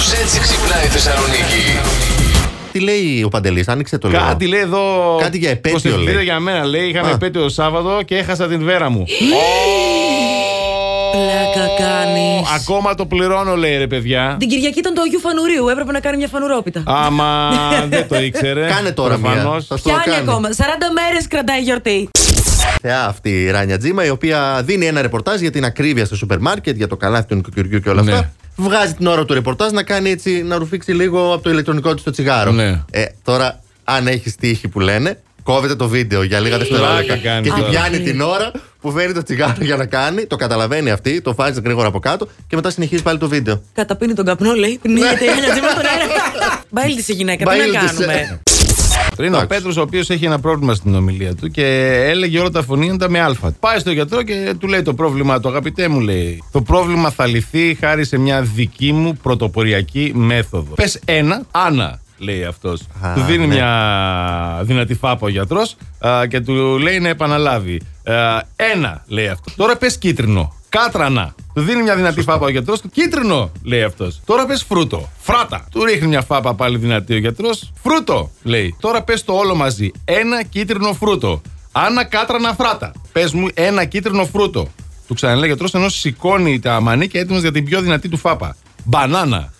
Κάπως έτσι ξυπνάει η Θεσσαλονίκη. Τι λέει ο Παντελής, άνοιξε το λίγο. Κάτι λέει εδώ. Κάτι για επέτειο, Προς ευχηθείτε λέει. για μένα λέει. Είχαμε Α. επέτειο το Σάββατο και έχασα την βέρα μου. Πλάκα κάνεις. Ακόμα το πληρώνω, λέει ρε παιδιά. Την Κυριακή ήταν το Αγίου Φανουρίου. Έπρεπε να κάνει μια φανουρόπιτα. Άμα δεν το ήξερε. Κάνε τώρα μία. προφανώς. Θα σου το Πιάνει κάνει. ακόμα. 40 μέρες κρατάει η γιορτή. Θεά αυτή η Ράνια Τζίμα, η οποία δίνει ένα ρεπορτάζ για την ακρίβεια στο σούπερ μάρκετ, για το καλάθι του νοικοκυριού και όλα Ναι. αυτά. Βγάζει την ώρα του ρεπορτάζ να κάνει έτσι, να ρουφήξει λίγο από το ηλεκτρονικό τη το τσιγάρο. Ναι. Ε, τώρα, αν έχεις τύχη που λένε, κόβεται το βίντεο για λίγα δευτερόλεπτα. Πλάκα κάνει Και την τώρα. πιάνει την ώρα που φέρνει το τσιγάρο για να κάνει, το καταλαβαίνει αυτή, το φάζει γρήγορα από κάτω και μετά συνεχίζει πάλι το βίντεο. Καταπίνει τον καπνό, λέει. Πνίγεται η Άνια Τζίμα στον αέρα. Μπαίλ τη η γυναίκα. Τι να Μπαίλ της, κάνουμε; Ε. Είναι ο Εντάξει. Πέτρος, ο οποίος έχει ένα πρόβλημα στην ομιλία του και έλεγε όλα τα φωνήντα με Α. Πάει στο γιατρό και του λέει το πρόβλημά του. Αγαπητέ μου, λέει. Το πρόβλημα θα λυθεί χάρη σε μια δική μου πρωτοποριακή μέθοδο. Πες ένα, Άννα, λέει αυτός. Α, Του δίνει ναι. μια δυνατή φάπα ο γιατρός και του λέει να επαναλάβει. Α, Ένα, λέει αυτό. Τώρα πες κίτρινο. Κάτρανα. Του δίνει μια δυνατή φάπα ο γιατρός. Κίτρινο, λέει αυτός. Τώρα πες φρούτο. Φράτα. Του ρίχνει μια φάπα πάλι δυνατή ο γιατρός. Φρούτο, λέει. Τώρα πες το όλο μαζί. Ένα κίτρινο φρούτο. Άνα κάτρανα φράτα. Πες μου ένα κίτρινο φρούτο. Του ξαναλέει ο γιατρός ενώ σηκώνει τα μανίκια έτοιμος για την πιο δυνατή του φάπα. Μπανάνα.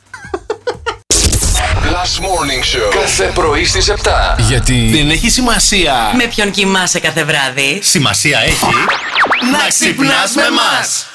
Last Morning Show. Κάθε πρωί στις 7. Γιατί δεν έχει σημασία. Με ποιον κοιμάσαι κάθε βράδυ; Σημασία έχει να ξυπνάς με μας.